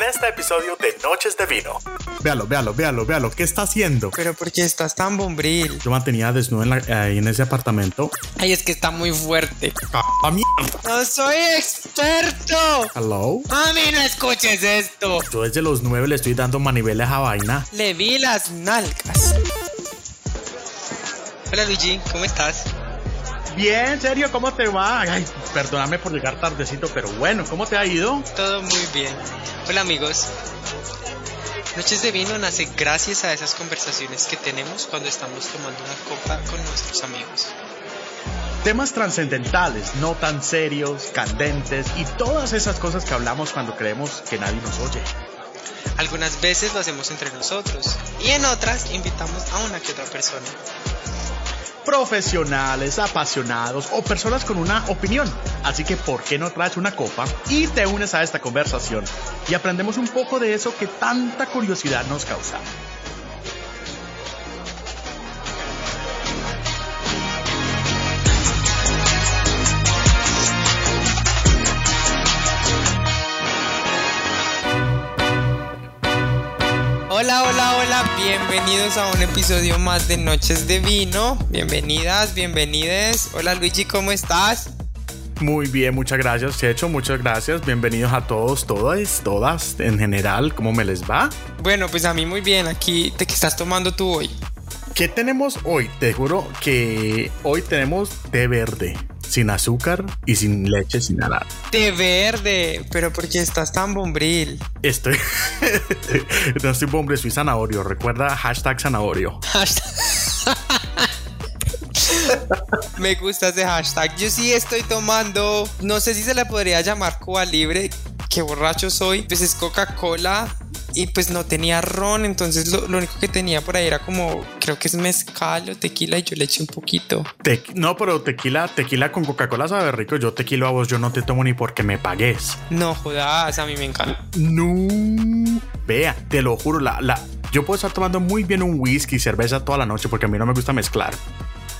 en este episodio de Noches de Vino. Véalo, véalo, véalo, véalo. ¿Qué está haciendo? Pero porque estás tan bombril. Yo mantenía desnudo en la- ahí en ese apartamento. Ay, es que está muy fuerte. ¡A mierda! ¡No soy experto! ¿Hello? ¡Mami, no escuches esto! Yo desde los nueve le estoy dando maniveles a vaina. Le vi las nalgas. Hola Luigi, ¿cómo estás? Bien, serio, ¿cómo te va? Ay, perdóname por llegar tardecito, pero bueno, ¿cómo te ha ido? Todo muy bien. Hola amigos. Noches de vino nace gracias a esas conversaciones que tenemos cuando estamos tomando una copa con nuestros amigos. Temas trascendentales, no tan serios, candentes y todas esas cosas que hablamos cuando creemos que nadie nos oye. Algunas veces lo hacemos entre nosotros y en otras invitamos a una que otra persona. Profesionales, apasionados o personas con una opinión. Así que, ¿por qué no traes una copa y te unes a esta conversación? Y aprendemos un poco de eso que tanta curiosidad nos causa. Hola, hola, hola. Bienvenidos a un episodio más de Noches de Vino. Bienvenidas, bienvenides. Hola Luigi, ¿cómo estás? Muy bien, muchas gracias, Checho, muchas gracias. Bienvenidos a todos, todas, todas en general. ¿Cómo me les va? Bueno, pues a mí muy bien. Aquí, ¿de qué estás tomando tú hoy? ¿Qué tenemos hoy? Te juro que hoy tenemos té verde, sin azúcar y sin leche, sin nada. Té verde. Pero ¿por qué estás tan bombril? Estoy. no estoy hombre, soy zanahorio. Recuerda hashtag zanahorio. Me gusta ese hashtag. Yo sí estoy tomando, no sé si se le podría llamar Cuba Libre. Qué borracho soy. Pues es Coca-Cola y pues no tenía ron. Entonces lo, lo único que tenía por ahí era como, creo que es mezcal o tequila y yo le eché un poquito. Te- no, pero tequila, tequila con Coca-Cola sabe rico. Yo tequila a vos, yo no te tomo ni porque me pagues. No jodas, a mí me encanta. No. Vea, te lo juro, la, la, yo puedo estar tomando muy bien un whisky y cerveza toda la noche porque a mí no me gusta mezclar.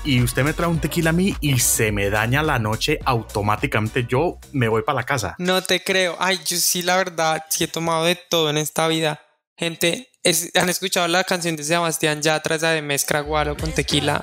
Y usted me trae un tequila a mí y se me daña la noche automáticamente. Yo me voy para la casa. No te creo. Ay, yo sí, la verdad, sí he tomado de todo en esta vida. Gente, es- ¿han escuchado la canción de Sebastián Yatra, esa de mezcla guaro con tequila?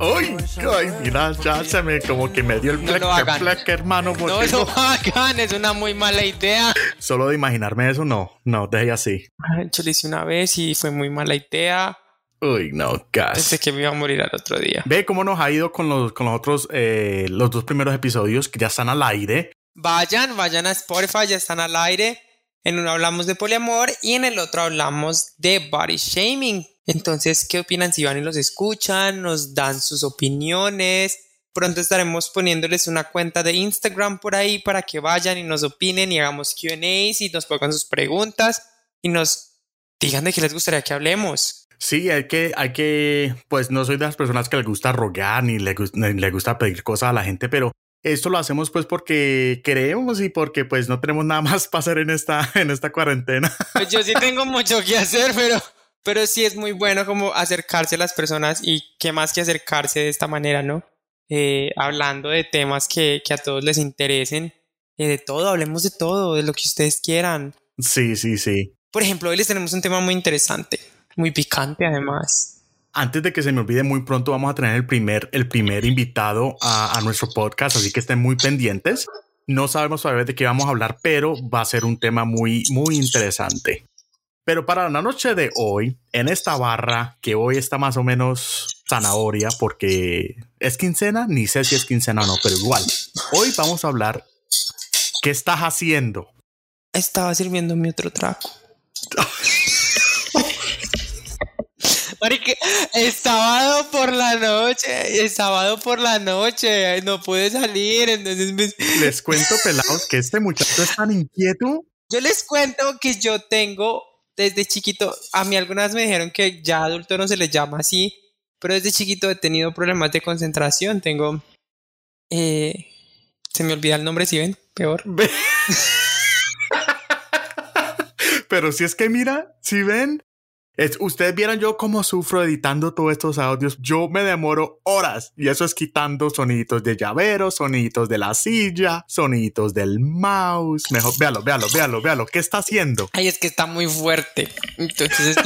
Ay, ay, mira, ya se me como que me dio el No fleque, hagan. fleque, hermano. No lo hagan, es una muy mala idea. Solo de imaginarme eso, no, no, deje así. Yo lo hice una vez y fue muy mala idea. Uy, no, gas. Pensé que me iba a morir al otro día. Ve cómo nos ha ido con los, con los otros, eh, los dos primeros episodios que ya están al aire. Vayan, vayan a Spotify, ya están al aire. En uno hablamos de poliamor y en el otro hablamos de body shaming. Entonces, ¿qué opinan si van y los escuchan? Nos dan sus opiniones. Pronto estaremos poniéndoles una cuenta de Instagram por ahí para que vayan y nos opinen y hagamos QAs y nos pongan sus preguntas y nos digan de qué les gustaría que hablemos. Sí, hay que, hay que, pues no soy de las personas que les gusta rogar ni le, ni le gusta pedir cosas a la gente, pero esto lo hacemos pues porque queremos y porque pues no tenemos nada más para hacer en esta, en esta cuarentena. Pues yo sí tengo mucho que hacer, pero, pero sí es muy bueno como acercarse a las personas y qué más que acercarse de esta manera, ¿no? Eh, hablando de temas que, que a todos les interesen, eh, de todo, hablemos de todo, de lo que ustedes quieran. Sí, sí, sí. Por ejemplo, hoy les tenemos un tema muy interesante, muy picante además. Antes de que se me olvide, muy pronto vamos a tener el primer, el primer invitado a, a nuestro podcast, así que estén muy pendientes. No sabemos todavía de qué vamos a hablar, pero va a ser un tema muy, muy interesante. Pero para la noche de hoy, en esta barra, que hoy está más o menos zanahoria, porque es quincena, ni sé si es quincena o no, pero igual. Hoy vamos a hablar qué estás haciendo. Estaba sirviendo mi otro trago. Marica, es sábado por la noche, es sábado por la noche, no puede salir, entonces me- Les cuento, pelados, que este muchacho es tan inquieto Yo les cuento que yo tengo desde chiquito, a mí algunas me dijeron que ya adulto no se le llama así, pero desde chiquito he tenido problemas de concentración. Tengo, eh, se me olvida el nombre, si ven, peor. Pero si es que mira, si ven, Es, ustedes vieron yo cómo sufro editando todos estos audios. Yo me demoro horas y eso es quitando sonidos de llavero, sonidos de la silla, sonidos del mouse. Mejor, véalo, véalo, véalo, véalo. ¿Qué está haciendo? Ay, es que está muy fuerte. Entonces.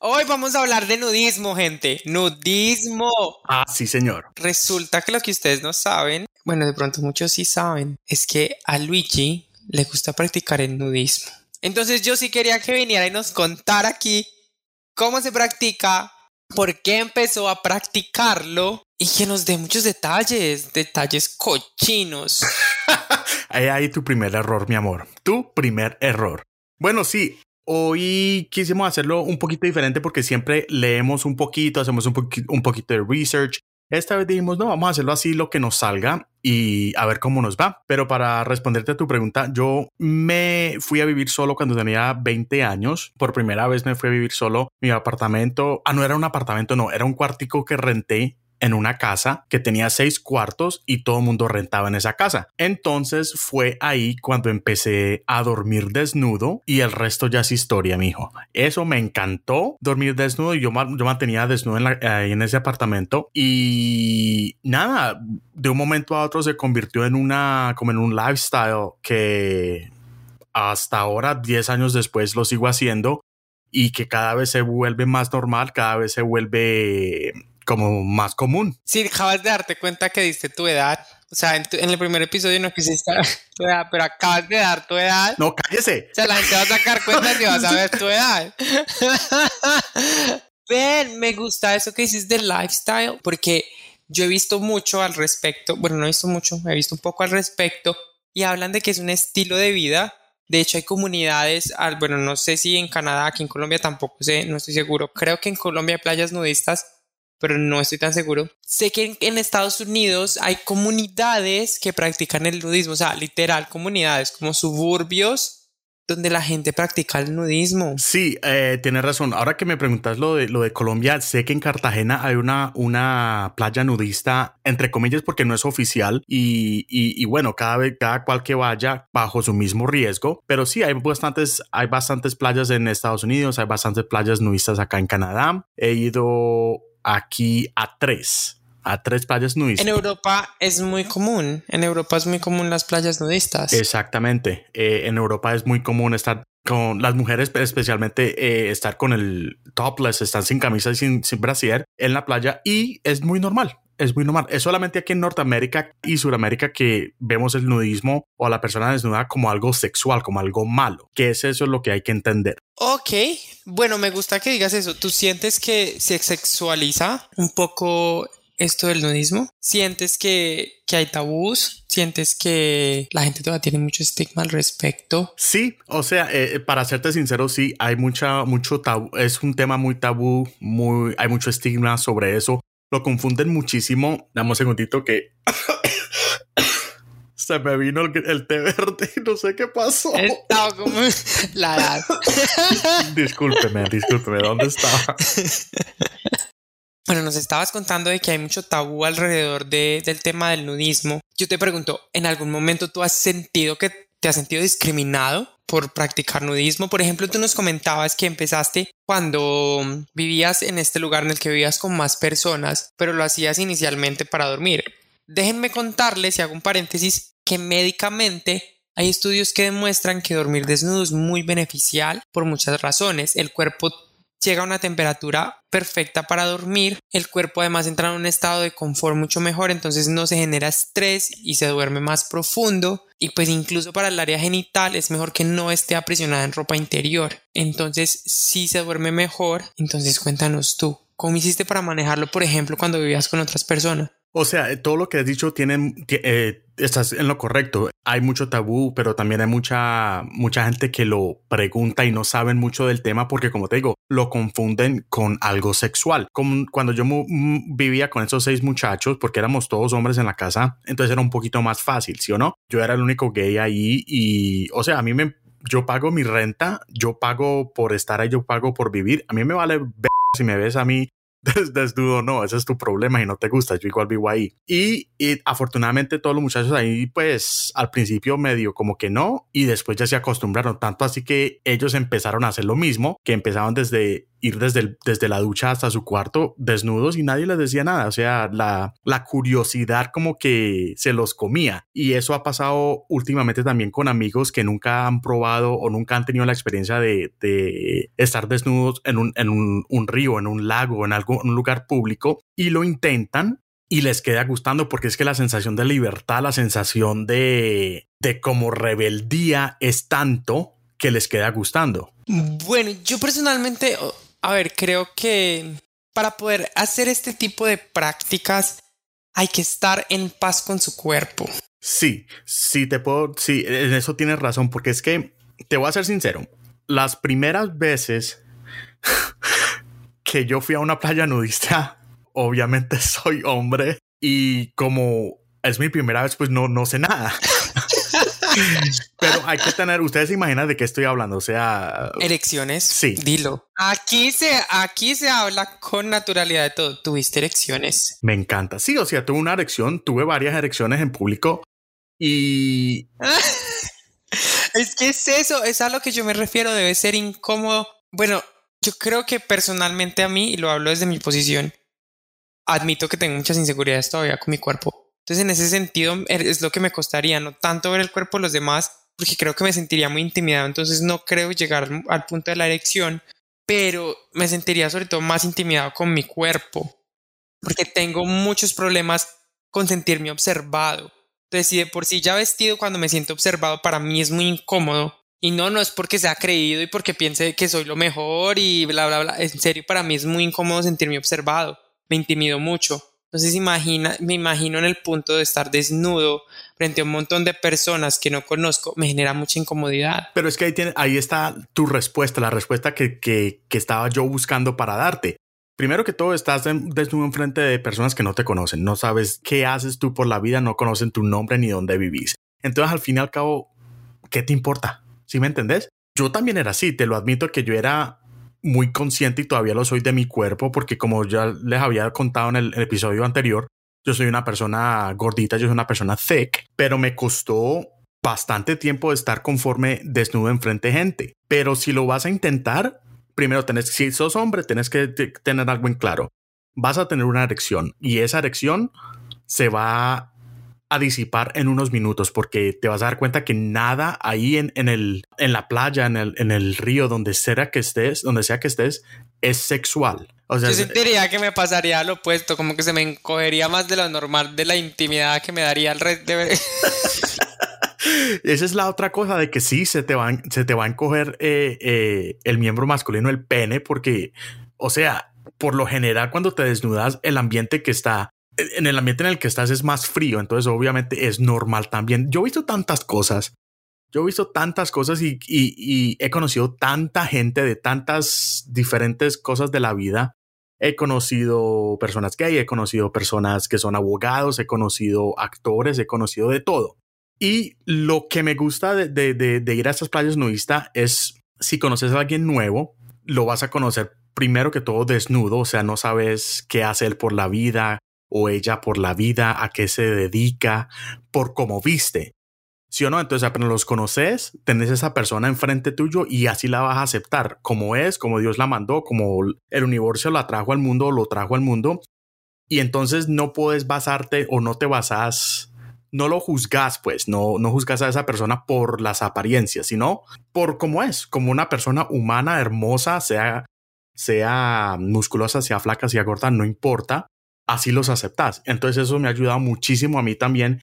Hoy vamos a hablar de nudismo, gente. Nudismo. Ah, sí, señor. Resulta que lo que ustedes no saben, bueno, de pronto muchos sí saben, es que a Luigi le gusta practicar el nudismo. Entonces yo sí quería que viniera y nos contara aquí cómo se practica, por qué empezó a practicarlo y que nos dé muchos detalles, detalles cochinos. ahí hay tu primer error, mi amor. Tu primer error. Bueno, sí, Hoy quisimos hacerlo un poquito diferente porque siempre leemos un poquito, hacemos un, un poquito de research. Esta vez dijimos, no, vamos a hacerlo así lo que nos salga y a ver cómo nos va. Pero para responderte a tu pregunta, yo me fui a vivir solo cuando tenía 20 años. Por primera vez me fui a vivir solo. Mi apartamento, ah, no era un apartamento, no, era un cuartico que renté en una casa que tenía seis cuartos y todo el mundo rentaba en esa casa. Entonces fue ahí cuando empecé a dormir desnudo y el resto ya es historia, mijo. Eso me encantó, dormir desnudo y yo, yo mantenía desnudo en, en ese apartamento y nada, de un momento a otro se convirtió en una, como en un lifestyle que hasta ahora, 10 años después, lo sigo haciendo y que cada vez se vuelve más normal, cada vez se vuelve como más común. Sí, acabas de darte cuenta que diste tu edad. O sea, en, el primer episodio no quisiste tu edad, pero acabas de dar tu edad. No, cállese. O sea, la gente va a sacar cuenta y va a saber tu edad. Ven, me gusta eso que dices del lifestyle, porque yo he visto mucho al respecto. Bueno, no he visto mucho, he visto un poco al respecto. Y hablan de que es un estilo de vida. De hecho, hay comunidades, bueno, no sé si en Canadá, aquí en Colombia tampoco sé, no estoy seguro. Creo que en Colombia hay playas nudistas pero no estoy tan seguro. Sé que en, Estados Unidos hay comunidades que practican el nudismo, o sea, literal, comunidades como suburbios donde la gente practica el nudismo. Sí, eh, tienes razón. Ahora que me preguntas lo de, lo de Colombia, sé que en Cartagena hay una, una playa nudista, entre comillas, porque no es oficial y, y, bueno, cada vez, cada cual que vaya bajo su mismo riesgo, pero sí, hay bastantes, hay bastantes playas en Estados Unidos, hay bastantes playas nudistas acá en Canadá. He ido aquí a tres, a tres playas nudistas. En Europa es muy común, en Europa es muy común las playas nudistas. Exactamente, eh, en Europa es muy común estar con las mujeres, especialmente eh, estar con el topless, están sin camisa y sin, sin brasier en la playa y es muy normal es muy normal. Es solamente aquí en Norteamérica y Sudamérica que vemos el nudismo o a la persona desnuda como algo sexual, como algo malo. Que es eso lo que hay que entender. Ok, bueno, me gusta que digas eso. ¿Tú sientes que se sexualiza un poco esto del nudismo? ¿Sientes que, que, hay tabús? ¿Sientes que la gente todavía tiene mucho estigma al respecto? Sí, o sea, eh, para serte sincero, sí, hay mucha, mucho tabú, es un tema muy tabú, muy, hay mucho estigma sobre eso lo confunden muchísimo. Dame un segundito que se me vino el, té verde y no sé qué pasó. Estaba como la edad. discúlpeme, discúlpeme, ¿dónde estaba? Bueno, nos estabas contando de que hay mucho tabú alrededor de, del tema del nudismo. Yo te pregunto, ¿en algún momento tú has sentido que te has sentido discriminado por practicar nudismo. Por ejemplo, tú nos comentabas que empezaste cuando vivías en este lugar en el que vivías con más personas, pero lo hacías inicialmente para dormir. Déjenme contarles, y hago un paréntesis, que médicamente hay estudios que demuestran que dormir desnudo es muy beneficial por muchas razones. El cuerpo llega a una temperatura perfecta para dormir, el cuerpo además entra en un estado de confort mucho mejor, entonces no se genera estrés y se duerme más profundo y pues incluso para el área genital es mejor que no esté aprisionada en ropa interior. Entonces si se duerme mejor, entonces cuéntanos tú, ¿cómo hiciste para manejarlo por ejemplo cuando vivías con otras personas? O sea, todo lo que has dicho tiene, eh, estás en lo correcto. Hay mucho tabú, pero también hay mucha, mucha gente que lo pregunta y no saben mucho del tema porque, como te digo, lo confunden con algo sexual. Cuando yo vivía con esos seis muchachos, porque éramos todos hombres en la casa, entonces era un poquito más fácil, ¿sí o no? Yo era el único gay ahí y, o sea, a mí me, yo pago mi renta, yo pago por estar ahí, yo pago por vivir. A mí me vale ver si me ves a mí desnudo no, ese es tu problema y no te gusta, yo igual vivo ahí. Y, y, afortunadamente todos los muchachos ahí pues al principio medio como que no y después ya se acostumbraron tanto así que ellos empezaron a hacer lo mismo, que empezaban desde ir desde, desde la ducha hasta su cuarto desnudos y nadie les decía nada. O sea, la, la curiosidad como que se los comía. Y eso ha pasado últimamente también con amigos que nunca han probado o nunca han tenido la experiencia de, de estar desnudos en, un, en un, un, río, en un lago, en algún un lugar público y lo intentan y les queda gustando porque es que la sensación de libertad, la sensación de, de como rebeldía es tanto que les queda gustando. Bueno, yo personalmente a ver, creo que para poder hacer este tipo de prácticas hay que estar en paz con su cuerpo. Sí, sí, te puedo, sí, en eso tienes razón, porque es que, te voy a ser sincero, las primeras veces que yo fui a una playa nudista, obviamente soy hombre y como es mi primera vez, pues no, no sé nada. Pero hay que tener, ustedes se imaginan de qué estoy hablando, o sea... Erecciones. Sí. Dilo. Aquí se, aquí se habla con naturalidad de todo. ¿Tuviste erecciones? Me encanta. Sí, o sea, tuve una erección, tuve varias erecciones en público y... es que es eso, es a lo que yo me refiero, debe ser incómodo. Bueno, yo creo que personalmente a mí, y lo hablo desde mi posición, admito que tengo muchas inseguridades todavía con mi cuerpo entonces, en ese sentido, er, es lo que me costaría, no tanto ver el cuerpo de los demás, porque creo que me sentiría muy intimidado. Entonces, no creo llegar al punto de la erección, pero me sentiría sobre todo más intimidado con mi cuerpo, porque tengo muchos problemas con sentirme observado. Entonces, si de por sí ya vestido cuando me siento observado, para mí es muy incómodo. Y no, no es porque sea creído y porque piense que soy lo mejor y bla, bla, bla. En serio, para mí es muy incómodo sentirme observado. Me intimido mucho. Entonces imagina, me imagino en el punto de estar desnudo frente a un montón de personas que no conozco, me genera mucha incomodidad. Pero es que ahí, tiene, ahí está tu respuesta, la respuesta que, que, que estaba yo buscando para darte. Primero que todo, estás desnudo en frente de personas que no te conocen, no sabes qué haces tú por la vida, no conocen tu nombre ni dónde vivís. Entonces, al fin y al cabo, ¿qué te importa? ¿Sí me entendés? Yo también era así, te lo admito que yo era muy consciente y todavía lo soy de mi cuerpo porque como ya les había contado en el, episodio anterior, yo soy una persona gordita, yo soy una persona thick, pero me costó bastante tiempo de estar conforme desnudo enfrente de gente. Pero si lo vas a intentar, primero tenés, si sos hombre, tenés que tener algo en claro. Vas a tener una erección y esa erección se va a disipar en unos minutos porque te vas a dar cuenta que nada ahí en, en, el, en la playa, en el, en el río, donde sea que estés, donde sea que estés, es sexual. O sea, Yo sentiría que me pasaría lo opuesto, como que se me encogería más de lo normal, de la intimidad que me daría el red de... Esa es la otra cosa de que sí se te va, se te va a encoger eh, eh, el miembro masculino, el pene, porque, o sea, por lo general cuando te desnudas, el ambiente que está en el ambiente en el que estás es más frío, entonces obviamente es normal también. Yo he visto tantas cosas, yo he visto tantas cosas y, y, he conocido tanta gente de tantas diferentes cosas de la vida. He conocido personas gay, he conocido personas que son abogados, he conocido actores, he conocido de todo. Y lo que me gusta de, de, de ir a estas playas nudistas es si conoces a alguien nuevo, lo vas a conocer primero que todo desnudo, o sea, no sabes qué hacer por la vida, o ella por la vida, a qué se dedica, por cómo viste. ¿Sí o no? Entonces apenas los conoces, tenés esa persona enfrente tuyo y así la vas a aceptar, como es, como Dios la mandó, como el universo la trajo al mundo, lo trajo al mundo. Y entonces no puedes basarte o no te basas, no lo juzgas, pues, no, no juzgas a esa persona por las apariencias, sino por cómo es, como una persona humana, hermosa, sea, sea musculosa, sea flaca, sea gorda, no importa así los aceptas. Entonces eso me ha ayudado muchísimo a mí también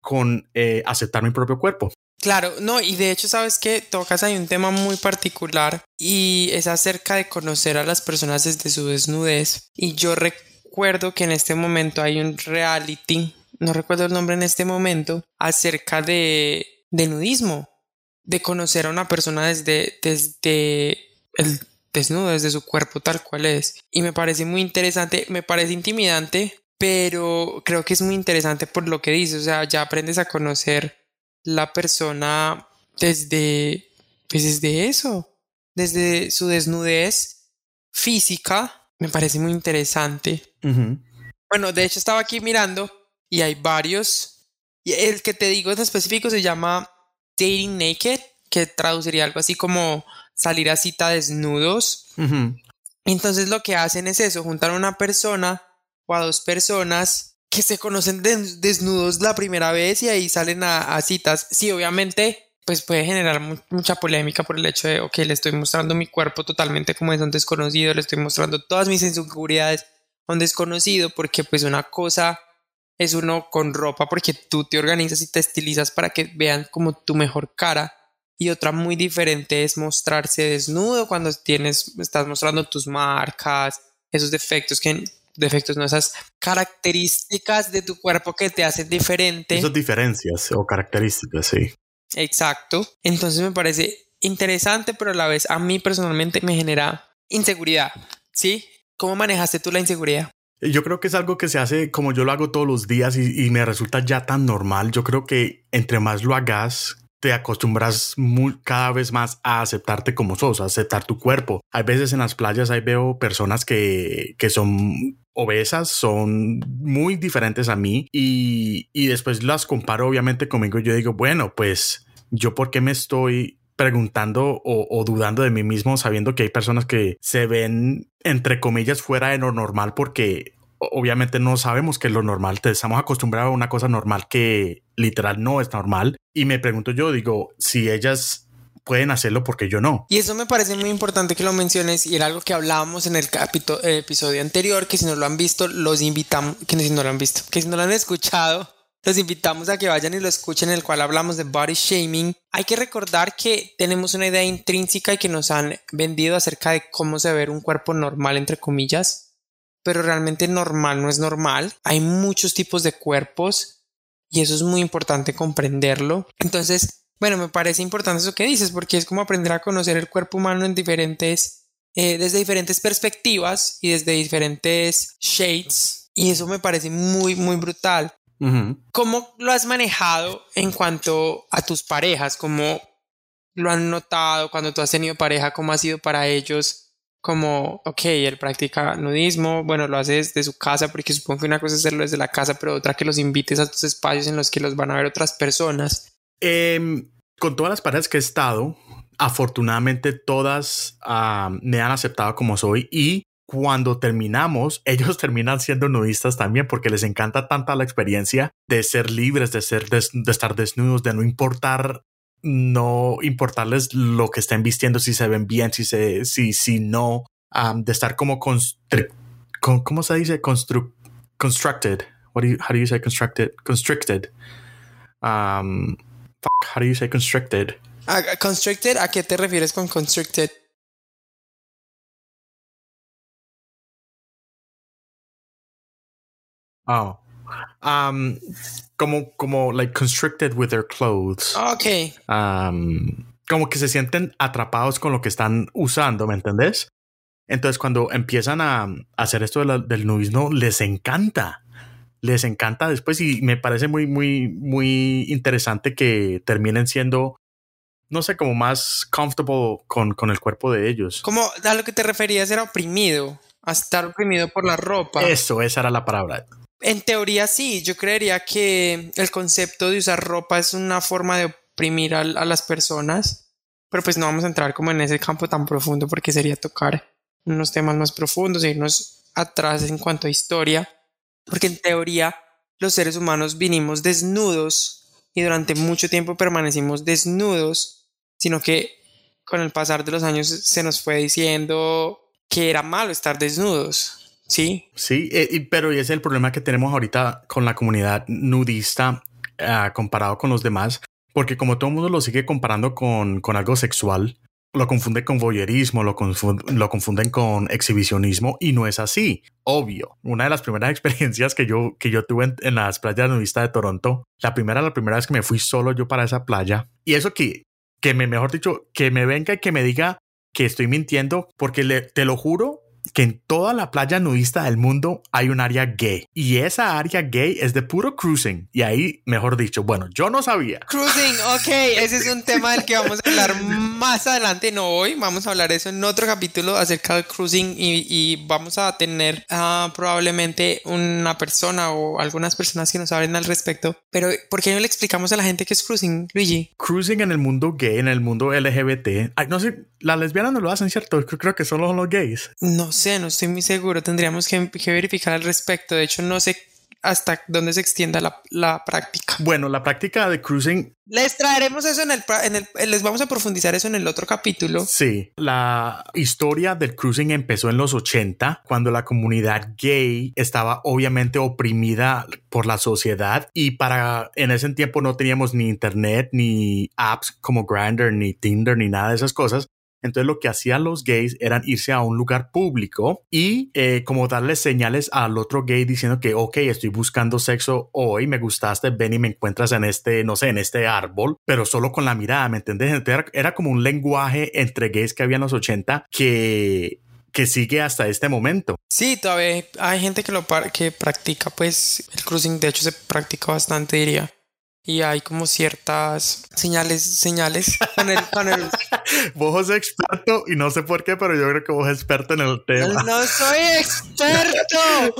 con eh, aceptar mi propio cuerpo. Claro, no, y de hecho, sabes que tocas ahí un tema muy particular y es acerca de conocer a las personas desde su desnudez. Y yo recuerdo que en este momento hay un reality, no recuerdo el nombre en este momento, acerca de, de nudismo, de conocer a una persona desde, desde el desnudo desde su cuerpo tal cual es. Y me parece muy interesante, me parece intimidante, pero creo que es muy interesante por lo que dice, o sea, ya aprendes a conocer la persona desde, pues desde eso, desde su desnudez física Me parece muy interesante. Bueno, de hecho estaba aquí mirando y hay varios. Y el que te digo en específico se llama Dating Naked, que traduciría algo así como salir a cita desnudos. Entonces lo que hacen es eso, juntar a una persona o a dos personas que se conocen desnudos la primera vez y ahí salen a, citas. Sí, obviamente, pues puede generar mucha polémica por el hecho de, ok, le estoy mostrando mi cuerpo totalmente como es un desconocido, le estoy mostrando todas mis inseguridades a un desconocido, porque pues una cosa es uno con ropa porque tú te organizas y te estilizas para que vean como tu mejor cara. Y otra muy diferente es mostrarse desnudo cuando tienes, estás mostrando tus marcas, esos defectos que defectos, no esas características de tu cuerpo que te hacen diferente. Esas diferencias o características, sí. Exacto. Entonces me parece interesante, pero a la vez a mí personalmente me genera inseguridad. ¿Sí? ¿Cómo manejaste tú la inseguridad? Yo creo que es algo que se hace como yo lo hago todos los días y, me resulta ya tan normal. Yo creo que entre más lo hagas, te acostumbras muy, cada vez más a aceptarte como sos, a aceptar tu cuerpo. Hay veces en las playas ahí veo personas que, que son obesas, son muy diferentes a mí y, y después las comparo obviamente conmigo. Yo digo, bueno, pues yo por qué me estoy preguntando o, dudando de mí mismo sabiendo que hay personas que se ven entre comillas fuera de lo normal porque obviamente no sabemos que es lo normal, te estamos acostumbrados a una cosa normal que literal no es normal y me pregunto yo digo si ellas pueden hacerlo porque yo no. Y eso me parece muy importante que lo menciones y era algo que hablábamos en el episodio anterior que si no lo han visto los invitamos que si no lo han visto que si no lo han escuchado los invitamos a que vayan y lo escuchen, en el cual hablamos de body shaming. Hay que recordar que tenemos una idea intrínseca y que nos han vendido acerca de cómo se ve un cuerpo normal, entre comillas, pero realmente normal no es normal. Hay muchos tipos de cuerpos y eso es muy importante comprenderlo. Entonces, bueno, me parece importante eso que dices, porque es como aprender a conocer el cuerpo humano en diferentes, eh, desde diferentes perspectivas y desde diferentes shades. Y eso me parece muy, muy brutal. ¿Cómo lo has manejado en cuanto a tus parejas? ¿Cómo lo han notado cuando tú has tenido pareja? ¿Cómo ha sido para ellos? Como, ok, él practica nudismo, bueno, lo haces desde su casa, porque supongo que una cosa es hacerlo desde la casa, pero otra que los invites a tus espacios en los que los van a ver otras personas. Em, con todas las parejas que he estado, afortunadamente todas ah, me han aceptado como soy y cuando terminamos, ellos terminan siendo nudistas también porque les encanta tanta la experiencia de ser libres, de ser de estar desnudos, de no importar no importarles lo que estén vistiendo, si se ven bien, si se, si, si no, de estar como ¿cómo se dice? constructed. What do you, how do you say constructed? Constricted. Um, how do you say constricted? constricted, ¿a qué te refieres con constricted? Oh. Um, como, como, like, constricted with their clothes. Ok. Um, como que se sienten atrapados con lo que están usando, ¿me entendés? Entonces, cuando empiezan a, hacer esto del nudismo, les encanta. Les encanta después y me parece muy, muy, muy interesante que terminen siendo, no sé, como más comfortable con, con el cuerpo de ellos. Como a lo que te referías era oprimido, a estar oprimido por la ropa. Eso, esa era la palabra. En teoría sí, yo creería que el concepto de usar ropa es una forma de oprimir a, las personas, pero pues no vamos a entrar como en ese campo tan profundo porque sería tocar unos temas más profundos e irnos atrás en cuanto a historia, porque en teoría los seres humanos vinimos desnudos y durante mucho tiempo permanecimos desnudos, sino que con el pasar de los años se nos fue diciendo que era malo estar desnudos Sí. Sí, eh, pero ese es el problema que tenemos ahorita con la comunidad nudista ah, comparado con los demás, porque como todo mundo lo sigue comparando con, con algo sexual, lo confunde con voyerismo, lo, lo confunden con exhibicionismo y no es así. Obvio, una de las primeras experiencias que yo, que yo tuve en, las playas nudistas de Toronto, la primera, la primera vez que me fui solo yo para esa playa, y eso que, que me, mejor dicho, que me venga y que me diga que estoy mintiendo, porque te lo juro que en toda la playa nudista del mundo hay un área gay y esa área gay es de puro cruising y ahí, mejor dicho, bueno, yo no sabía. Cruising, ok, ese es un tema del que vamos a hablar más adelante, no hoy, vamos a hablar eso en otro capítulo acerca del cruising y, y vamos a tener uh, probablemente una persona o algunas personas que nos hablen al respecto, pero ¿por qué no le explicamos a la gente qué es cruising, Luigi? Cruising en el mundo gay, en el mundo LGBT, Ay, no sé, las lesbianas no lo hacen, ¿cierto? Creo que solo los gays. No sé, no estoy muy seguro. Tendríamos que, que verificar al respecto. De hecho, no sé hasta dónde se extienda la, la, práctica. Bueno, la práctica de cruising. Les traeremos eso en el, en el, les vamos a profundizar eso en el otro capítulo. Sí, la historia del cruising empezó en los 80, cuando la comunidad gay estaba obviamente oprimida por la sociedad y para en ese tiempo no teníamos ni internet, ni apps como Grindr, ni Tinder, ni nada de esas cosas. Entonces lo que hacían los gays eran irse a un lugar público y eh, como darle señales al otro gay diciendo que, ok, estoy buscando sexo hoy, me gustaste, ven y me encuentras en este, no sé, en este árbol, pero solo con la mirada, ¿me entiendes? Era, era como un lenguaje entre gays que había en los 80 que que sigue hasta este momento. Sí, todavía hay gente que lo que practica, pues el cruising de hecho se practica bastante, diría y hay como ciertas señales, señales con el, con el... vos sos experto y no sé por qué, pero yo creo que vos sos experto en el tema. No soy experto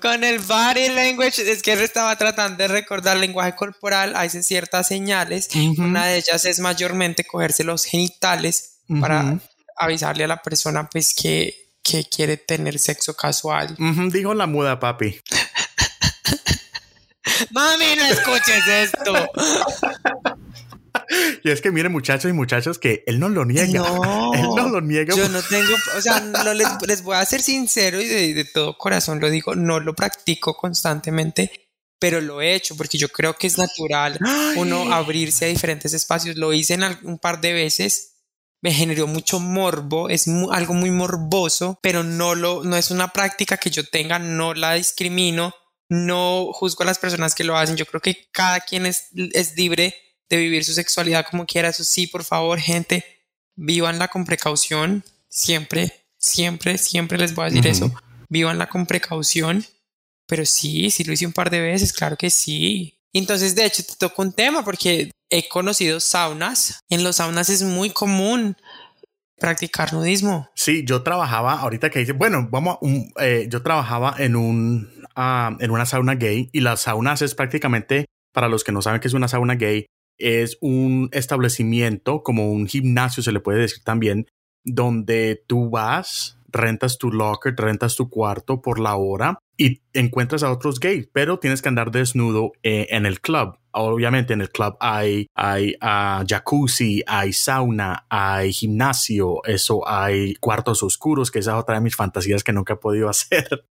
con el body language. Es que él estaba tratando de recordar lenguaje corporal. Hay ciertas señales. Una de ellas es mayormente cogerse los genitales para avisarle a la persona pues que, que quiere tener sexo casual. Dijo la muda, papi. Mami, no escuches esto. Y es que miren muchachos y muchachas que él no lo niega. No, él no lo niega. Yo no tengo, o sea, no les, voy a ser sincero y de, todo corazón lo digo, no lo practico constantemente, pero lo he hecho porque yo creo que es natural uno abrirse a diferentes espacios. Lo hice en un par de veces, me generó mucho morbo, es algo muy morboso, pero no lo, no es una práctica que yo tenga, no la discrimino no juzgo a las personas que lo hacen. Yo creo que cada quien es, es libre de vivir su sexualidad como quiera. Eso sí, por favor, gente, vívanla con precaución. Siempre, siempre, siempre les voy a decir eso. Vívanla con precaución. Pero sí, sí lo hice un par de veces, claro que sí. Entonces, de hecho, te toco un tema porque he conocido saunas. En los saunas es muy común practicar nudismo. Sí, yo trabajaba, ahorita que dice, bueno, vamos, eh, yo trabajaba en un, en una sauna gay y las saunas es prácticamente, para los que no saben qué es una sauna gay, es un establecimiento, como un gimnasio se le puede decir también, donde tú vas, rentas tu locker, rentas tu cuarto por la hora y encuentras a otros gays, pero tienes que andar desnudo eh, en el club. Obviamente en el club hay, hay uh, jacuzzi, hay sauna, hay gimnasio, eso hay cuartos oscuros, que esa es otra de mis fantasías que nunca he podido hacer.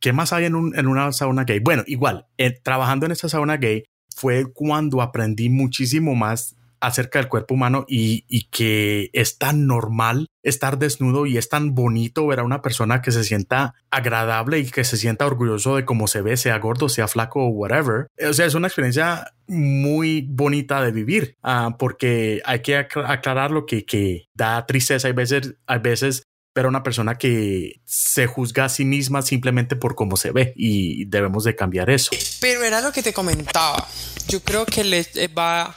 ¿Qué más hay en, un, en, una sauna gay? Bueno, igual, eh, trabajando en esta sauna gay fue cuando aprendí muchísimo más acerca del cuerpo humano y, y, que es tan normal estar desnudo y es tan bonito ver a una persona que se sienta agradable y que se sienta orgulloso de cómo se ve, sea gordo, sea flaco o whatever. O sea, es una experiencia muy bonita de vivir uh, porque hay que aclarar lo que, que da tristeza. Hay veces, hay veces ver a una persona que se juzga a sí misma simplemente por cómo se ve y debemos de cambiar eso. Pero era lo que te comentaba. Yo creo que le va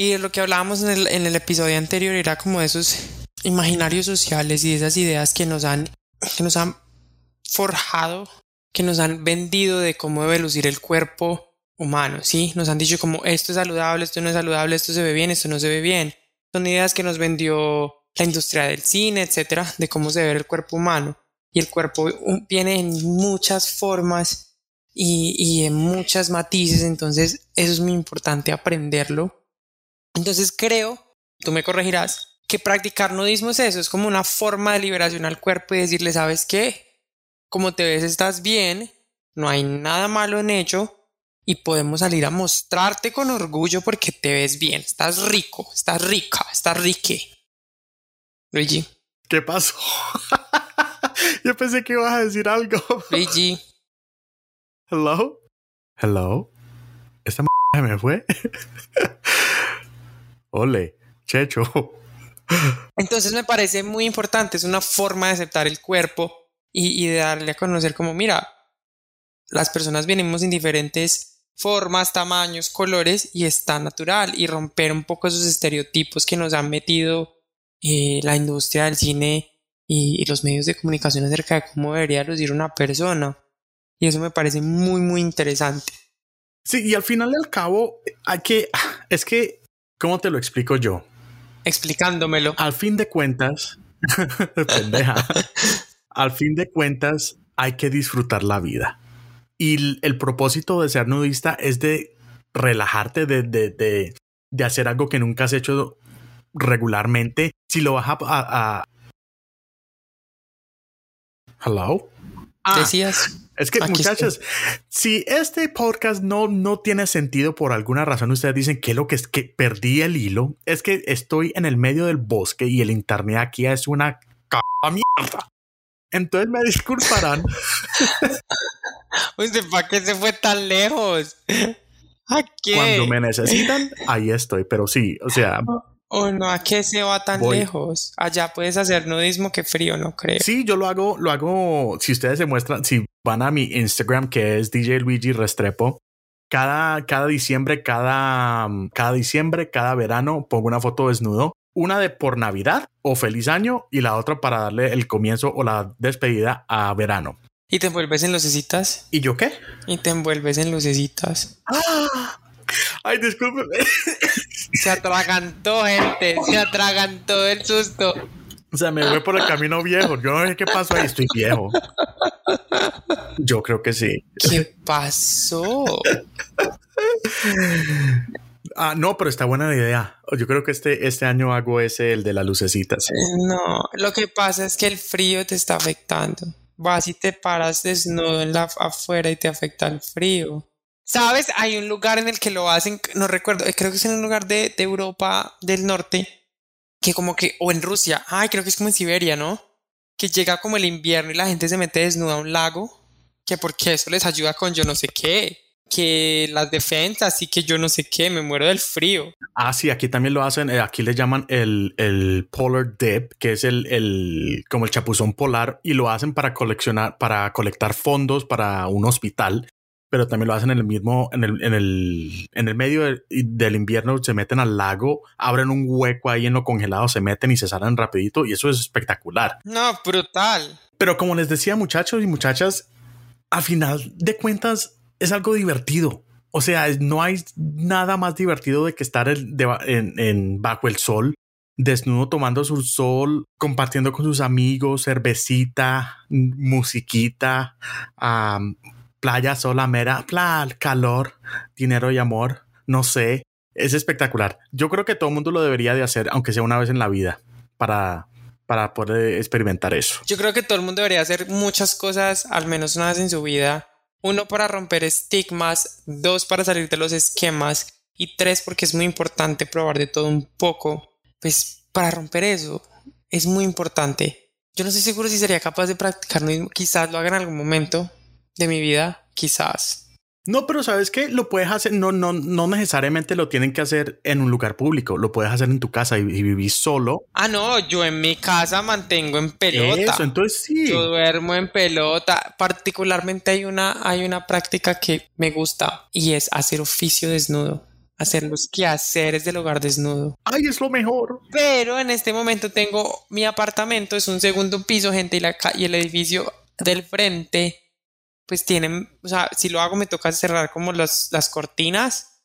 y lo que hablábamos en el, en el episodio anterior era como esos imaginarios sociales y esas ideas que nos han, que nos han forjado, que nos han vendido de cómo debe lucir el cuerpo humano, ¿sí? Nos han dicho como esto es saludable, esto no es saludable, esto se ve bien, esto no se ve bien. Son ideas que nos vendió la industria del cine, etcétera, de cómo se ve el cuerpo humano. Y el cuerpo viene en muchas formas y, y en muchas matices, entonces eso es muy importante aprenderlo entonces creo, tú me corregirás, que practicar nudismo es eso, es como una forma de liberación al cuerpo y decirle, ¿sabes qué? Como te ves, estás bien, no hay nada malo en ello y podemos salir a mostrarte con orgullo porque te ves bien, estás rico, estás rica, estás rique. Luigi. ¿Qué pasó? Yo pensé que ibas a decir algo. Luigi. Hello. Hello. Esta me fue. Ole, Checho. Entonces me parece muy importante, es una forma de aceptar el cuerpo y, y de darle a conocer como, mira, las personas venimos en diferentes formas, tamaños, colores y está natural y romper un poco esos estereotipos que nos han metido eh, la industria del cine y, y los medios de comunicación acerca de cómo debería lucir una persona. Y eso me parece muy, muy interesante. Sí, y al final y al cabo, hay que, es que, ¿cómo te lo explico yo? Explicándomelo. Al fin de cuentas, pendeja, al fin de cuentas, hay que disfrutar la vida. Y el, el propósito de ser nudista es de relajarte, de, de, de, de, hacer algo que nunca has hecho regularmente. Si lo vas a... a, a... Hello. Ah, Decías. Es que, muchachos, estoy. si este podcast no, no tiene sentido por alguna razón, ustedes dicen que lo que es que perdí el hilo, es que estoy en el medio del bosque y el internet aquí es una c mierda. Entonces me disculparán. Oye, ¿para qué se fue tan lejos? ¿A qué? Cuando me necesitan, ahí estoy. Pero sí, o sea. Oh, no, ¿a qué se va tan voy. lejos? Allá puedes hacer nudismo que frío, no creo. Sí, yo lo hago, lo hago. Si ustedes se muestran, si van a mi Instagram, que es DJ Luigi Restrepo, cada, cada diciembre, cada, cada diciembre, cada verano pongo una foto desnudo. Una de por Navidad o feliz año y la otra para darle el comienzo o la despedida a verano. ¿Y te envuelves en lucecitas? ¿Y yo qué? Y te envuelves en lucecitas. ¡Ah! Ay, discúlpeme. Se atragantó, gente. Se atragantó del susto. O sea, me voy por el camino viejo. Yo no sé qué pasó ahí. Estoy viejo. Yo creo que sí. ¿Qué pasó? Ah, no, pero está buena la idea. Yo creo que este, este año hago ese, el de las lucecitas. No, lo que pasa es que el frío te está afectando. Vas y te paras desnudo en la, afuera y te afecta el frío. ¿Sabes? Hay un lugar en el que lo hacen, no recuerdo, creo que es en un lugar de, de Europa del Norte, que como que, o en Rusia, ay, creo que es como en Siberia, ¿no? Que llega como el invierno y la gente se mete desnuda a un lago, que porque eso les ayuda con yo no sé qué, que las defensas y que yo no sé qué, me muero del frío. Ah, sí, aquí también lo hacen, aquí le llaman el, el polar dip, que es el, el, como el chapuzón polar, y lo hacen para coleccionar, para colectar fondos para un hospital pero también lo hacen en el mismo, en el, en el, en el medio de, del invierno, se meten al lago, abren un hueco ahí en lo congelado, se meten y se salen rapidito y eso es espectacular. No, brutal. Pero como les decía muchachos y muchachas, al final de cuentas es algo divertido. O sea, no hay nada más divertido de que estar en, de, en, en bajo el sol, desnudo tomando su sol, compartiendo con sus amigos, cervecita, musiquita, um, playa sola, mera, bla, calor, dinero y amor, no sé, es espectacular. Yo creo que todo el mundo lo debería de hacer, aunque sea una vez en la vida, para, para poder experimentar eso. Yo creo que todo el mundo debería hacer muchas cosas, al menos una vez en su vida. Uno, para romper estigmas, dos, para salir de los esquemas y tres, porque es muy importante probar de todo un poco. Pues para romper eso, es muy importante. Yo no estoy seguro si sería capaz de practicar lo mismo. Quizás lo haga en algún momento, de mi vida, quizás. No, pero sabes que lo puedes hacer, no, no, no necesariamente lo tienen que hacer en un lugar público, lo puedes hacer en tu casa y, y vivir solo. Ah, no, yo en mi casa mantengo en pelota. Eso, entonces sí. Yo duermo en pelota. Particularmente hay una, hay una práctica que me gusta y es hacer oficio desnudo. Hacer los quehaceres del hogar desnudo. Ay, es lo mejor. Pero en este momento tengo mi apartamento, es un segundo piso, gente, y, la, y el edificio del frente pues tienen, o sea, si lo hago me toca cerrar como las, las cortinas,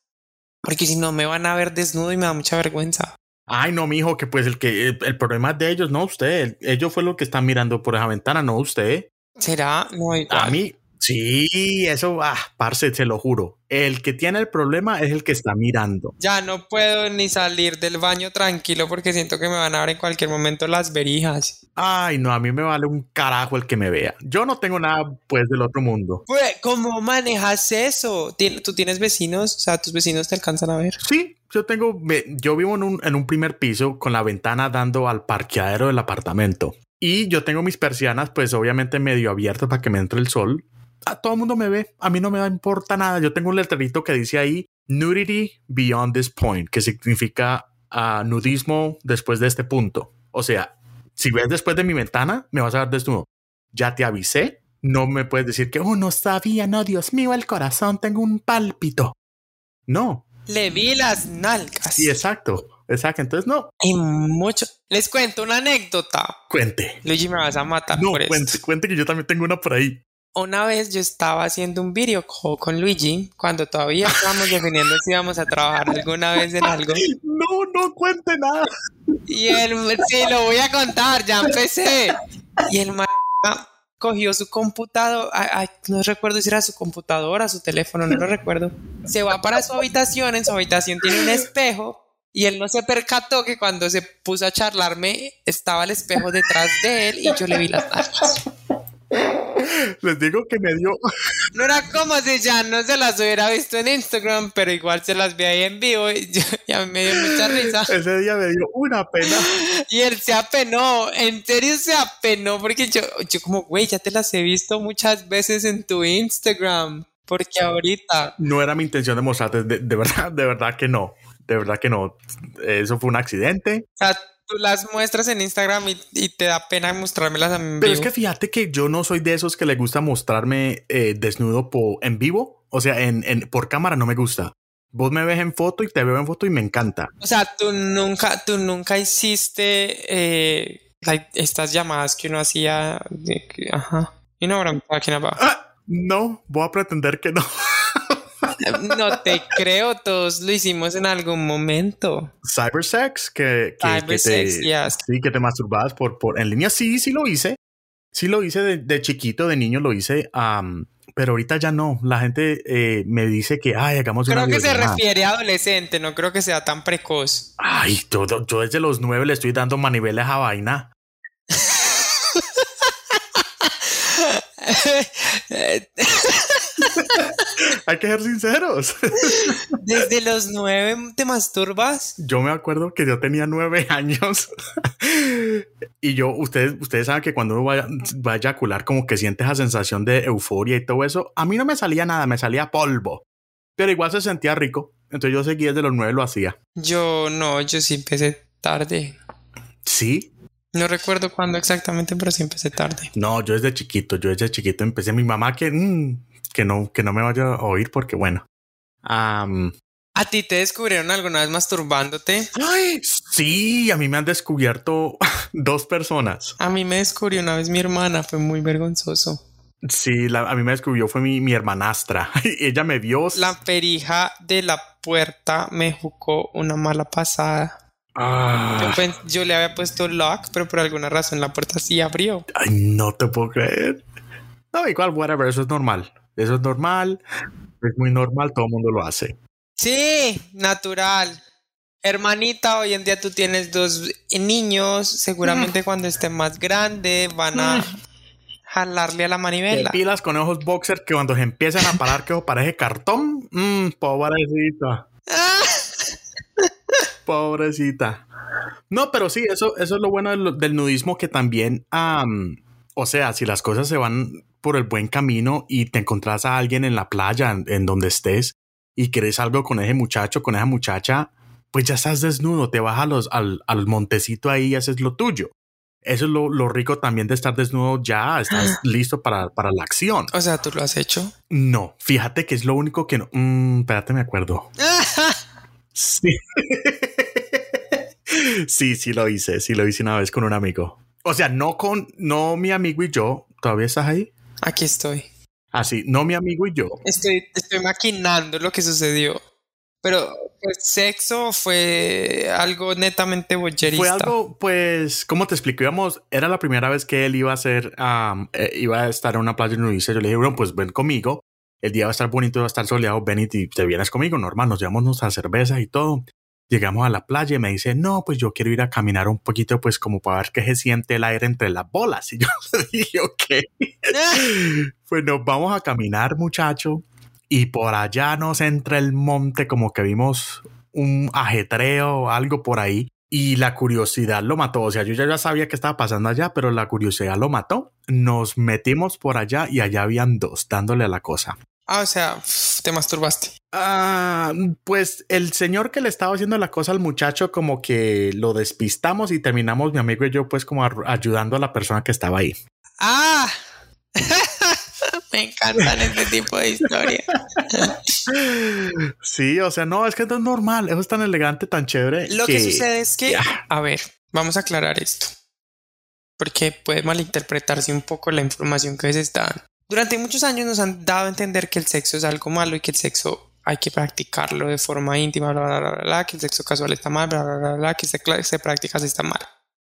porque si no me van a ver desnudo y me da mucha vergüenza. Ay, no, mijo, que pues el que el, el problema es de ellos, no usted. Ellos fue lo que están mirando por esa ventana, no usted. ¿Será? No, igual. A mí, sí, eso, ah, parce, se lo juro. El que tiene el problema es el que está mirando. Ya no puedo ni salir del baño tranquilo porque siento que me van a ver en cualquier momento las verijas. Ay, no, a mí me vale un carajo el que me vea. Yo no tengo nada, pues, del otro mundo. Pues, ¿cómo manejas eso? ¿Tú tienes vecinos? O sea, ¿tus vecinos te alcanzan a ver? Sí, yo tengo, yo vivo en un, en un primer piso con la ventana dando al parqueadero del apartamento. Y yo tengo mis persianas, pues, obviamente medio abiertas para que me entre el sol a todo el mundo me ve, a mí no me importa nada. Yo tengo un letrerito que dice ahí nudity beyond this point, que significa a nudismo después de este punto. O sea, si ves después de mi ventana, me vas a ver desnudo. Ya te avisé. No me puedes decir que, oh, no sabía, no, Dios mío, el corazón, tengo un pálpito. No. Le vi las nalgas. Sí, exacto. Exacto. Entonces, no. Y mucho. Les cuento una anécdota. Cuente. Luigi me vas a matar No, por esto. cuente, cuente que yo también tengo una por ahí. Una vez yo estaba haciendo un video call con Luigi cuando todavía estábamos definiendo si íbamos a trabajar alguna vez en algo. No, no cuente nada. Y él, sí, lo voy a contar, ya empecé. Y el ma cogió su computador, ay, no recuerdo si era su computadora, su teléfono, no lo recuerdo. Se va para su habitación, en su habitación tiene un espejo y él no se percató que cuando se puso a charlarme estaba el espejo detrás de él y yo le vi las nalgas. Les digo que me dio. No era como si ya no se las hubiera visto en Instagram, pero igual se las vi ahí en vivo y yo- ya me dio mucha risa. Ese día me dio una pena. Y él se apenó, en serio se apenó, porque yo, yo como, güey, ya te las he visto muchas veces en tu Instagram, porque ahorita, No era mi intención de mostrarte, de, de verdad, de verdad que no. De verdad que no. Eso fue un accidente. o sea, tú las muestras en Instagram y, y te da pena mostrármelas a mí. Pero es que fíjate que yo no soy de esos que le gusta mostrarme eh, desnudo en vivo. O sea, en, en- por cámara no me gusta. Vos me ves en foto y te veo en foto y me encanta. O sea, tú nunca, tú nunca hiciste eh, like, estas llamadas que uno hacía de que, ajá. Know what I'm talking about. Ah, no, voy a pretender que no. No te creo, todos lo hicimos en algún momento. Cybersex, que, que, que Cybersex, te, yes. sí, que te masturbabas por, por, en línea. Sí, sí lo hice. Sí lo hice de, de chiquito, de niño lo hice. pero ahorita ya no. La gente eh, me dice que, ay, hagamos una Creo que se refiere a adolescente, no creo que sea tan precoz. Ay, todo, yo desde los nueve le estoy dando maniveles a vaina. Hay que ser sinceros. Desde los nueve te masturbas. Yo me acuerdo que yo tenía nueve años y yo, ustedes, ustedes saben que cuando uno va, va a eyacular, como que siente esa sensación de euforia y todo eso. A mí no me salía nada, me salía polvo, pero igual se sentía rico. Entonces yo seguí desde los nueve, lo hacía. Yo no, yo sí empecé tarde. Sí, No recuerdo cuándo exactamente, pero sí empecé tarde. no, yo desde chiquito, yo desde chiquito empecé. Mi mamá que, mm, que no, que no me vaya a oír porque bueno. ¿A ti te descubrieron alguna vez masturbándote? ay, sí, a mí me han descubierto dos personas. A mí me descubrió una vez mi hermana, fue muy vergonzoso. Sí, la- a mí me descubrió fue mi, mi hermanastra. Ella me vio. La perija de la puerta me jugó una mala pasada. Ah, Yo, yo le había puesto lock, pero por alguna razón la puerta sí abrió. ay, no te puedo creer. No, igual, whatever, eso es normal. Eso es normal. Es muy normal, todo el mundo lo hace. Sí, natural. Hermanita, hoy en día tú tienes dos niños. Seguramente cuando estén más grandes van a jalarle a la Te manivela. pilas con ojos boxer que cuando se empiezan a parar que parece cartón. Mm, pobrecita. Ah, Pobrecita. No, pero sí, eso, eso es lo bueno del, del nudismo que también, am, o sea, si las cosas se van por el buen camino y te encontrás a alguien en la playa, en, en donde estés, y querés algo con ese muchacho, con esa muchacha, pues ya estás desnudo, te vas a los, al, al montecito ahí y haces lo tuyo. Eso es lo, lo rico también de estar desnudo ya, estás listo para, para la acción. O sea, tú lo has hecho. No, fíjate que es lo único que no. Mm, espérate, me acuerdo. Sí. sí, sí lo hice. Sí lo hice una vez con un amigo. O sea, no con, no mi amigo y yo. ¿Todavía estás ahí? Aquí estoy. Así, no mi amigo y yo. Estoy, estoy maquinando lo que sucedió. Pero, ¿fue sexo o fue algo netamente boyerista? Fue algo, pues, ¿cómo te explico? Íbamos, era la primera vez que él iba a hacer, am, eh, iba a estar en una playa nudista. Yo le dije, bueno, pues ven conmigo. El día va a estar bonito, va a estar soleado. Ven y te, te vienes conmigo, normal. Nos llevamos nuestra cerveza y todo. Llegamos a la playa y me dice, no, pues yo quiero ir a caminar un poquito, pues como para ver qué se siente el aire entre las bolas. Y yo le dije, ok. Pues nos vamos a caminar, muchacho. Y por allá nos entra el monte, como que vimos un ajetreo o algo por ahí. Y la curiosidad lo mató. O sea, yo ya, ya sabía que estaba pasando allá, pero la curiosidad lo mató. Nos metimos por allá y allá habían dos dándole a la cosa. Ah, o sea, te masturbaste. Ah, pues el señor que le estaba haciendo la cosa al muchacho, como que lo despistamos y terminamos mi amigo y yo, pues, como ayudando a la persona que estaba ahí. Ah, me encantan este tipo de historias. Sí, o sea, no, es que no es normal. Eso es tan elegante, tan chévere. Lo que sucede es que, a ver, vamos a aclarar esto, porque puede malinterpretarse un poco la información que se está dando. Durante muchos años nos han dado a entender que el sexo es algo malo y que el sexo hay que practicarlo de forma íntima, que el sexo casual está mal, bla, bla, bla, bla, que se, se practica está mal.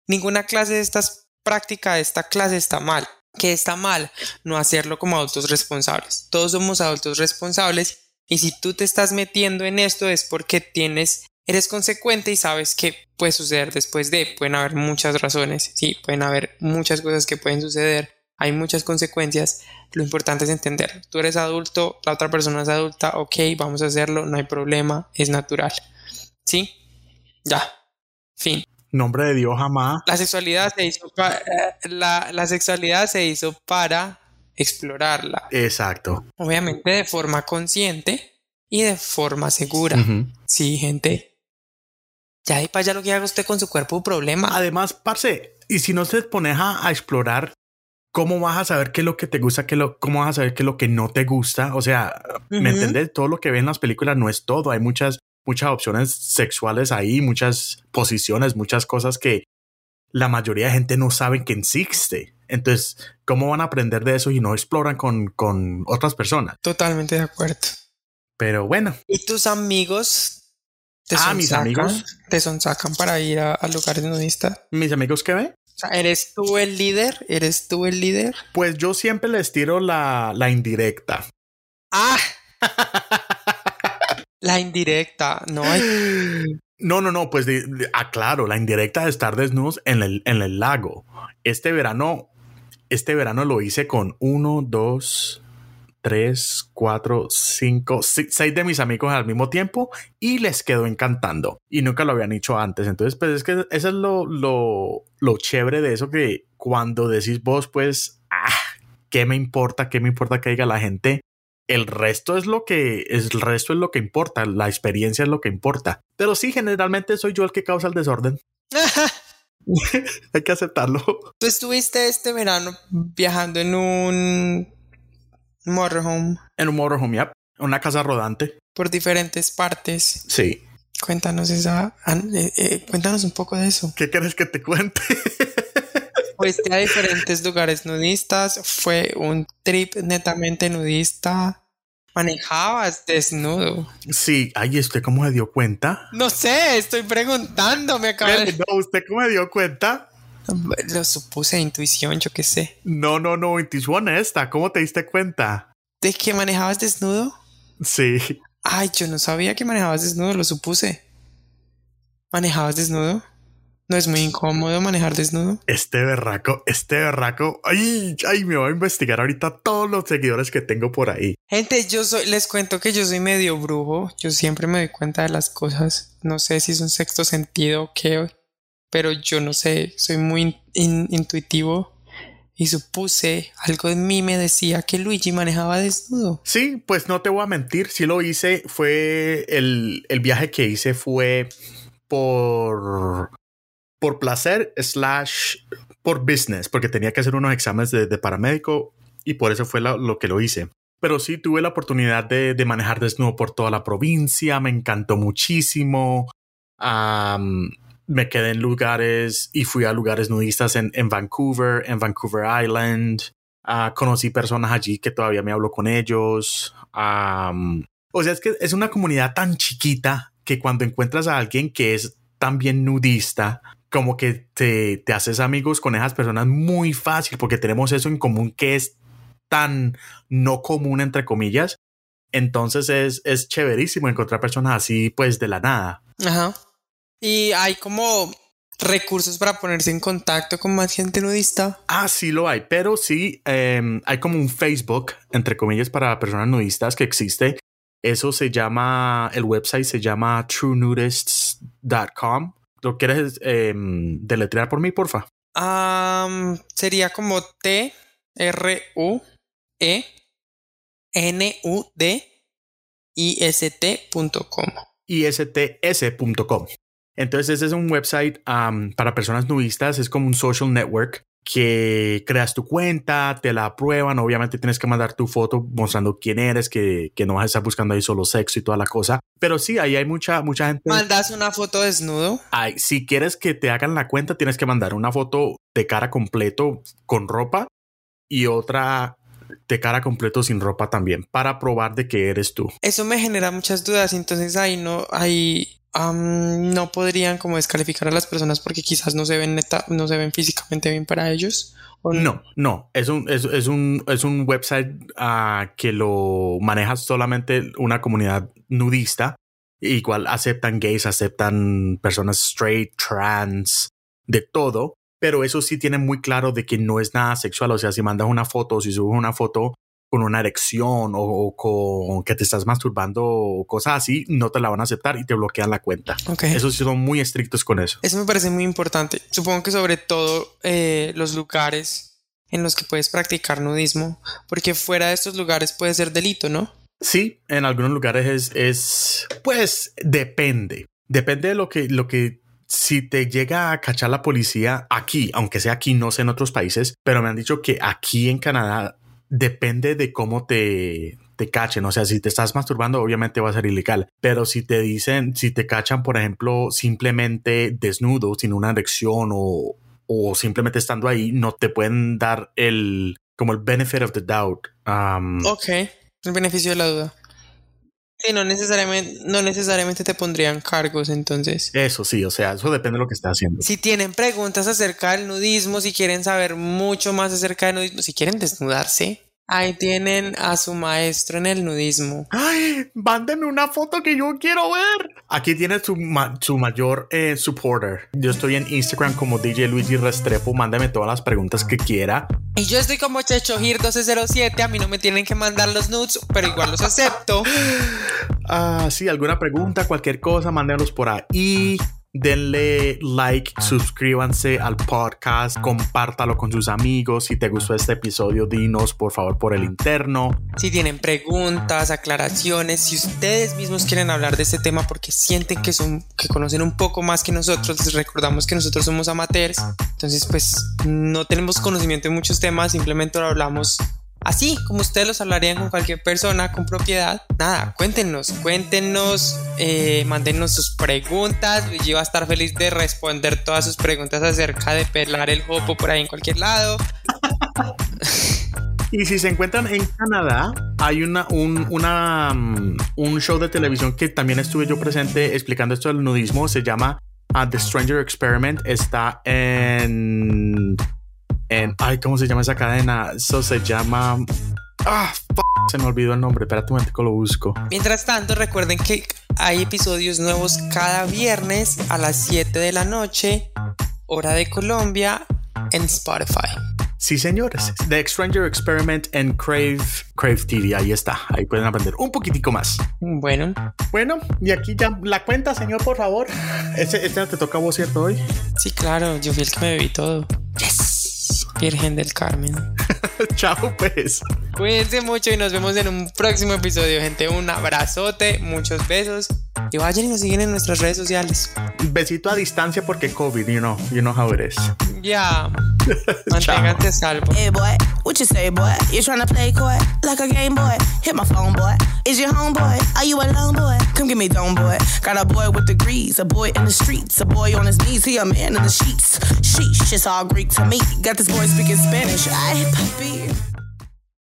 Ninguna clase de estas práctica de esta clase está mal. Que está mal no hacerlo como adultos responsables. Todos somos adultos responsables y si tú te estás metiendo en esto es porque tienes eres consecuente y sabes que puede suceder después de. Pueden haber muchas razones, sí, pueden haber muchas cosas que pueden suceder, hay muchas consecuencias. Lo importante es entender, tú eres adulto, la otra persona es adulta, ok, vamos a hacerlo, no hay problema, es natural. ¿Sí? Ya. Fin. Nombre de Dios jamás. La sexualidad se hizo pa- eh, la, la sexualidad se hizo para explorarla. Exacto. Obviamente de forma consciente y de forma segura. Ujú. Sí, gente. Ya de para allá lo que haga usted con su cuerpo, un problema. Además, parce, y si no te pones a, a explorar, ¿cómo vas a saber qué es lo que te gusta, qué lo, cómo vas a saber qué es lo que no te gusta? O sea, ¿me entiendes? Todo lo que ves en las películas no es todo. Hay muchas, muchas opciones sexuales ahí, muchas posiciones, muchas cosas que la mayoría de gente no sabe que existe. Entonces, ¿cómo van a aprender de eso y no exploran con, con otras personas? Totalmente de acuerdo. Pero bueno, ¿Y tus amigos te Ah, mis amigos. Te sonsacan para ir a, a lugares nudistas? mis amigos que ven, sea, ¿eres tú el líder? ¿Eres tú el líder? pues yo siempre les tiro la, la indirecta. ¡Ah! La indirecta. No hay. No, no, no, pues de, de- aclaro, la indirecta de estar desnudos en el, en el lago. Este verano, este verano lo hice con uno, dos, tres, cuatro, cinco, seis de mis amigos al mismo tiempo y les quedó encantando. Y nunca lo habían hecho antes. Entonces, pues es que eso es lo, lo, lo chévere de eso que cuando decís vos, pues, ah, ¿qué me importa? ¿Qué me importa que diga la gente? El resto es lo que es el resto es lo que importa, la experiencia es lo que importa. Pero sí, generalmente soy yo el que causa el desorden. Hay que aceptarlo. Tú estuviste este verano viajando en un motorhome En un motorhome, yep. una casa rodante. por diferentes partes. Sí. Cuéntanos esa, eh, eh, cuéntanos un poco de eso. ¿Qué quieres que te cuente? Fuiste a diferentes lugares nudistas, fue un trip netamente nudista. Manejabas desnudo. sí. Ay, ¿usted cómo se dio cuenta? No sé, estoy preguntando, me acaba de... No, ¿usted cómo se dio cuenta? Lo supuse intuición, yo qué sé. No, no, no, intuición honesta. ¿Cómo te diste cuenta? ¿De que manejabas desnudo? Sí. Ay, yo no sabía que manejabas desnudo, lo supuse. ¿Manejabas desnudo? ¿No es muy incómodo manejar desnudo? Este berraco, este berraco. Ay, ay, me voy a investigar ahorita todos los seguidores que tengo por ahí. Gente, yo soy, les cuento que yo soy medio brujo. Yo siempre me doy cuenta de las cosas. No sé si es un sexto sentido o qué, pero yo no sé, soy muy in- in- intuitivo y supuse, algo en mí me decía que Luigi manejaba desnudo. Sí, pues no te voy a mentir, sí lo hice, fue el, el viaje que hice fue por, por placer slash por business, porque tenía que hacer unos exámenes de, de paramédico y por eso fue lo que lo hice. Pero sí tuve la oportunidad de, de manejar desnudo por toda la provincia, me encantó muchísimo. Me quedé en lugares y fui a lugares nudistas en, en Vancouver, en Vancouver Island. Ah, conocí personas allí que todavía me hablo con ellos. Am, o sea, es que es una comunidad tan chiquita que cuando encuentras a alguien que es también nudista, como que te, te haces amigos con esas personas muy fácil porque tenemos eso en común que es tan no común, entre comillas. Entonces es, es chéverísimo encontrar personas así, pues de la nada. Ajá. Y hay como recursos para ponerse en contacto con más gente nudista. Ah, sí lo hay, pero sí em, hay como un Facebook, entre comillas, para personas nudistas que existe. Eso se llama, el website se llama truenudists.com. ¿Lo quieres em, deletrear por mí, porfa? Sería como T R U E N-U-D-I-S-T.com. ISTS.com. Entonces, ese es un website um, para personas nudistas, es como un social network que creas tu cuenta, te la aprueban, obviamente tienes que mandar tu foto mostrando quién eres, que, que no vas a estar buscando ahí solo sexo y toda la cosa. Pero sí, ahí hay mucha, mucha gente. ¿Mandas una foto desnudo? Ay, si quieres que te hagan la cuenta, tienes que mandar una foto de cara completo con ropa y otra de cara completo sin ropa también para probar de que eres tú. Eso me genera muchas dudas, entonces ahí no, ahí um, no podrían como descalificar a las personas porque quizás no se ven neta, no se ven físicamente bien para ellos. ¿o no? no, es un, es, un, es un website uh, que lo maneja solamente una comunidad nudista. Igual aceptan gays, aceptan personas straight, trans, de todo pero eso sí tiene muy claro de que no es nada sexual. O sea, si mandas una foto, si subes una foto con una erección o, con que te estás masturbando o cosas así, no te la van a aceptar y te bloquean la cuenta. Okay. Eso sí son muy estrictos con eso. Eso me parece muy importante. Supongo que sobre todo eh, los lugares en los que puedes practicar nudismo, porque fuera de estos lugares puede ser delito, ¿no? Sí, en algunos lugares es, es pues depende. Depende de lo que, lo que si te llega a cachar la policía aquí, aunque sea aquí, no sé en otros países, pero me han dicho que aquí en Canadá depende de cómo te, te cachen. O sea, si te estás masturbando, obviamente va a ser ilegal. Pero si te dicen, si te cachan, por ejemplo, simplemente desnudo, sin una erección o, o simplemente estando ahí, no te pueden dar el, como el benefit of the doubt. Um, ok, el beneficio de la duda. Sí, no necesariamente, no necesariamente te pondrían cargos, entonces. Eso sí, o sea, eso depende de lo que estés haciendo. Si tienen preguntas acerca del nudismo, si quieren saber mucho más acerca del nudismo, si quieren desnudarse, Ahí tienen a su maestro en el nudismo. ¡Ay! Mándeme una foto que yo quiero ver. Aquí tiene su, ma su mayor eh, supporter. Yo estoy en Instagram como DJ Luigi Restrepo. Mándame todas las preguntas que quiera. Y yo estoy como Chechogir1207. A mí no me tienen que mandar los nudes, pero igual los acepto. Ah, sí, alguna pregunta, cualquier cosa, mándenos por ahí denle like, suscríbanse al podcast, compártalo con sus amigos. Si te gustó este episodio, dinos por favor por el interno. Si tienen preguntas, aclaraciones, si ustedes mismos quieren hablar de este tema porque sienten que son que conocen un poco más que nosotros, les recordamos que nosotros somos amateurs. Entonces, pues no tenemos conocimiento de muchos temas, simplemente lo hablamos Así como ustedes los hablarían con cualquier persona con propiedad, nada, cuéntenos, cuéntenos, eh, mándenos sus preguntas. Luigi va a estar feliz de responder todas sus preguntas acerca de pelar el hopo por ahí en cualquier lado. Y si se encuentran en Canadá, hay una, un, mm, un show de televisión que también estuve yo presente explicando esto del nudismo. Se llama uh, The Stranger Experiment. Está en en, ay, ¿cómo se llama esa cadena? Eso se llama, ah, se me olvidó el nombre, espérate un momento que lo busco. Mientras tanto, recuerden que hay episodios nuevos cada viernes a las 7 de la noche, hora de Colombia, en Spotify. Sí, señores. The Stranger Experiment en Crave, Crave TV. Ahí está. Ahí pueden aprender un poquitico más. Bueno. Bueno, y aquí ya la cuenta, señor, por favor. Este, este te toca a vos, ¿cierto? Hoy. Sí, claro. Yo fui el que me bebí todo. Yes. Virgen del Carmen. Chao, pues. Cuídense mucho y nos vemos en un próximo episodio, gente. Un abrazote, muchos besos. Y vayan y nos siguen en nuestras redes sociales. Besito a distancia porque COVID, you know, you know how it is. Ya. Manténganse salvo. Hey boy, what you say, boy? You trying to play coy like a game boy? Hit my phone, boy. Is your homeboy? Are you alone, boy? Come get me dome, boy. Got a boy with degrees, a boy in the streets, a boy on his knees, he a man in the sheets. Sheesh, it's all Greek to me. Got this boy speaking Spanish. I papi.